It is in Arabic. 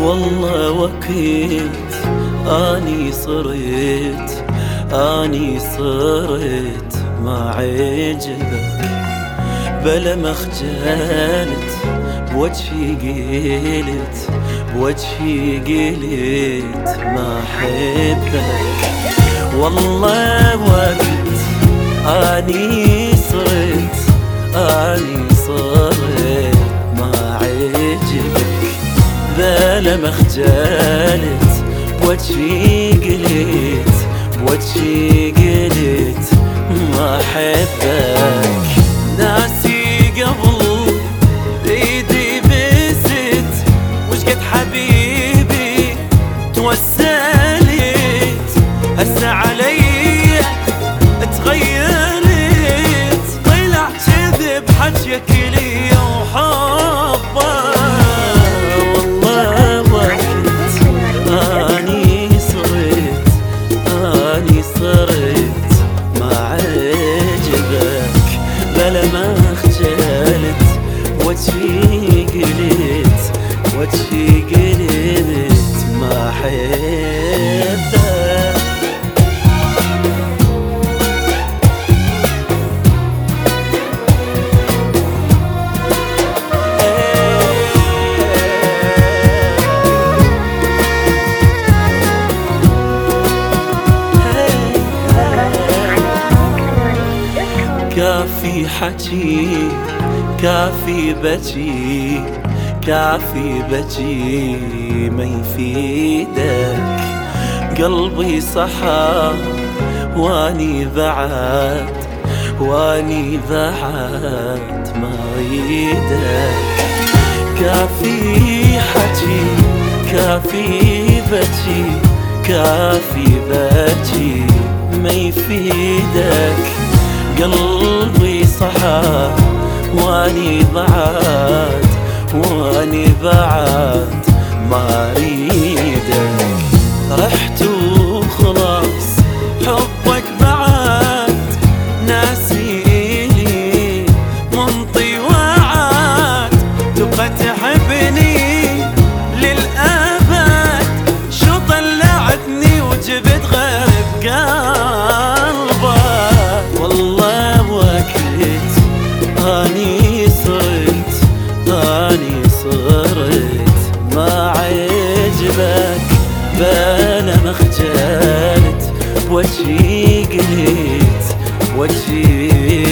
والله وكيت آني صرت آني صرت ما عجبك. بلا ما خجلت بوجهي قلت بوجهي قلت ما أحبك. والله وقت آني صرت آني ما خجلت بوجهي قلت بوجهي وجهي قلت ما حبك كافي حكي كافي بجي كافي بجي ما يفيدك قلبي صحى واني بعد واني بعد ما اريدك كافي حكي كافي بجي كافي بجي ما يفيدك قلبي صحى واني بعد وأني بعد ما اريدك رحت وخلاص حبك بعد ناسيني. منطي وعد تبقى تحبني للأبد صرت ما عجبك بلا ما خجلت وجهي قلت وجهي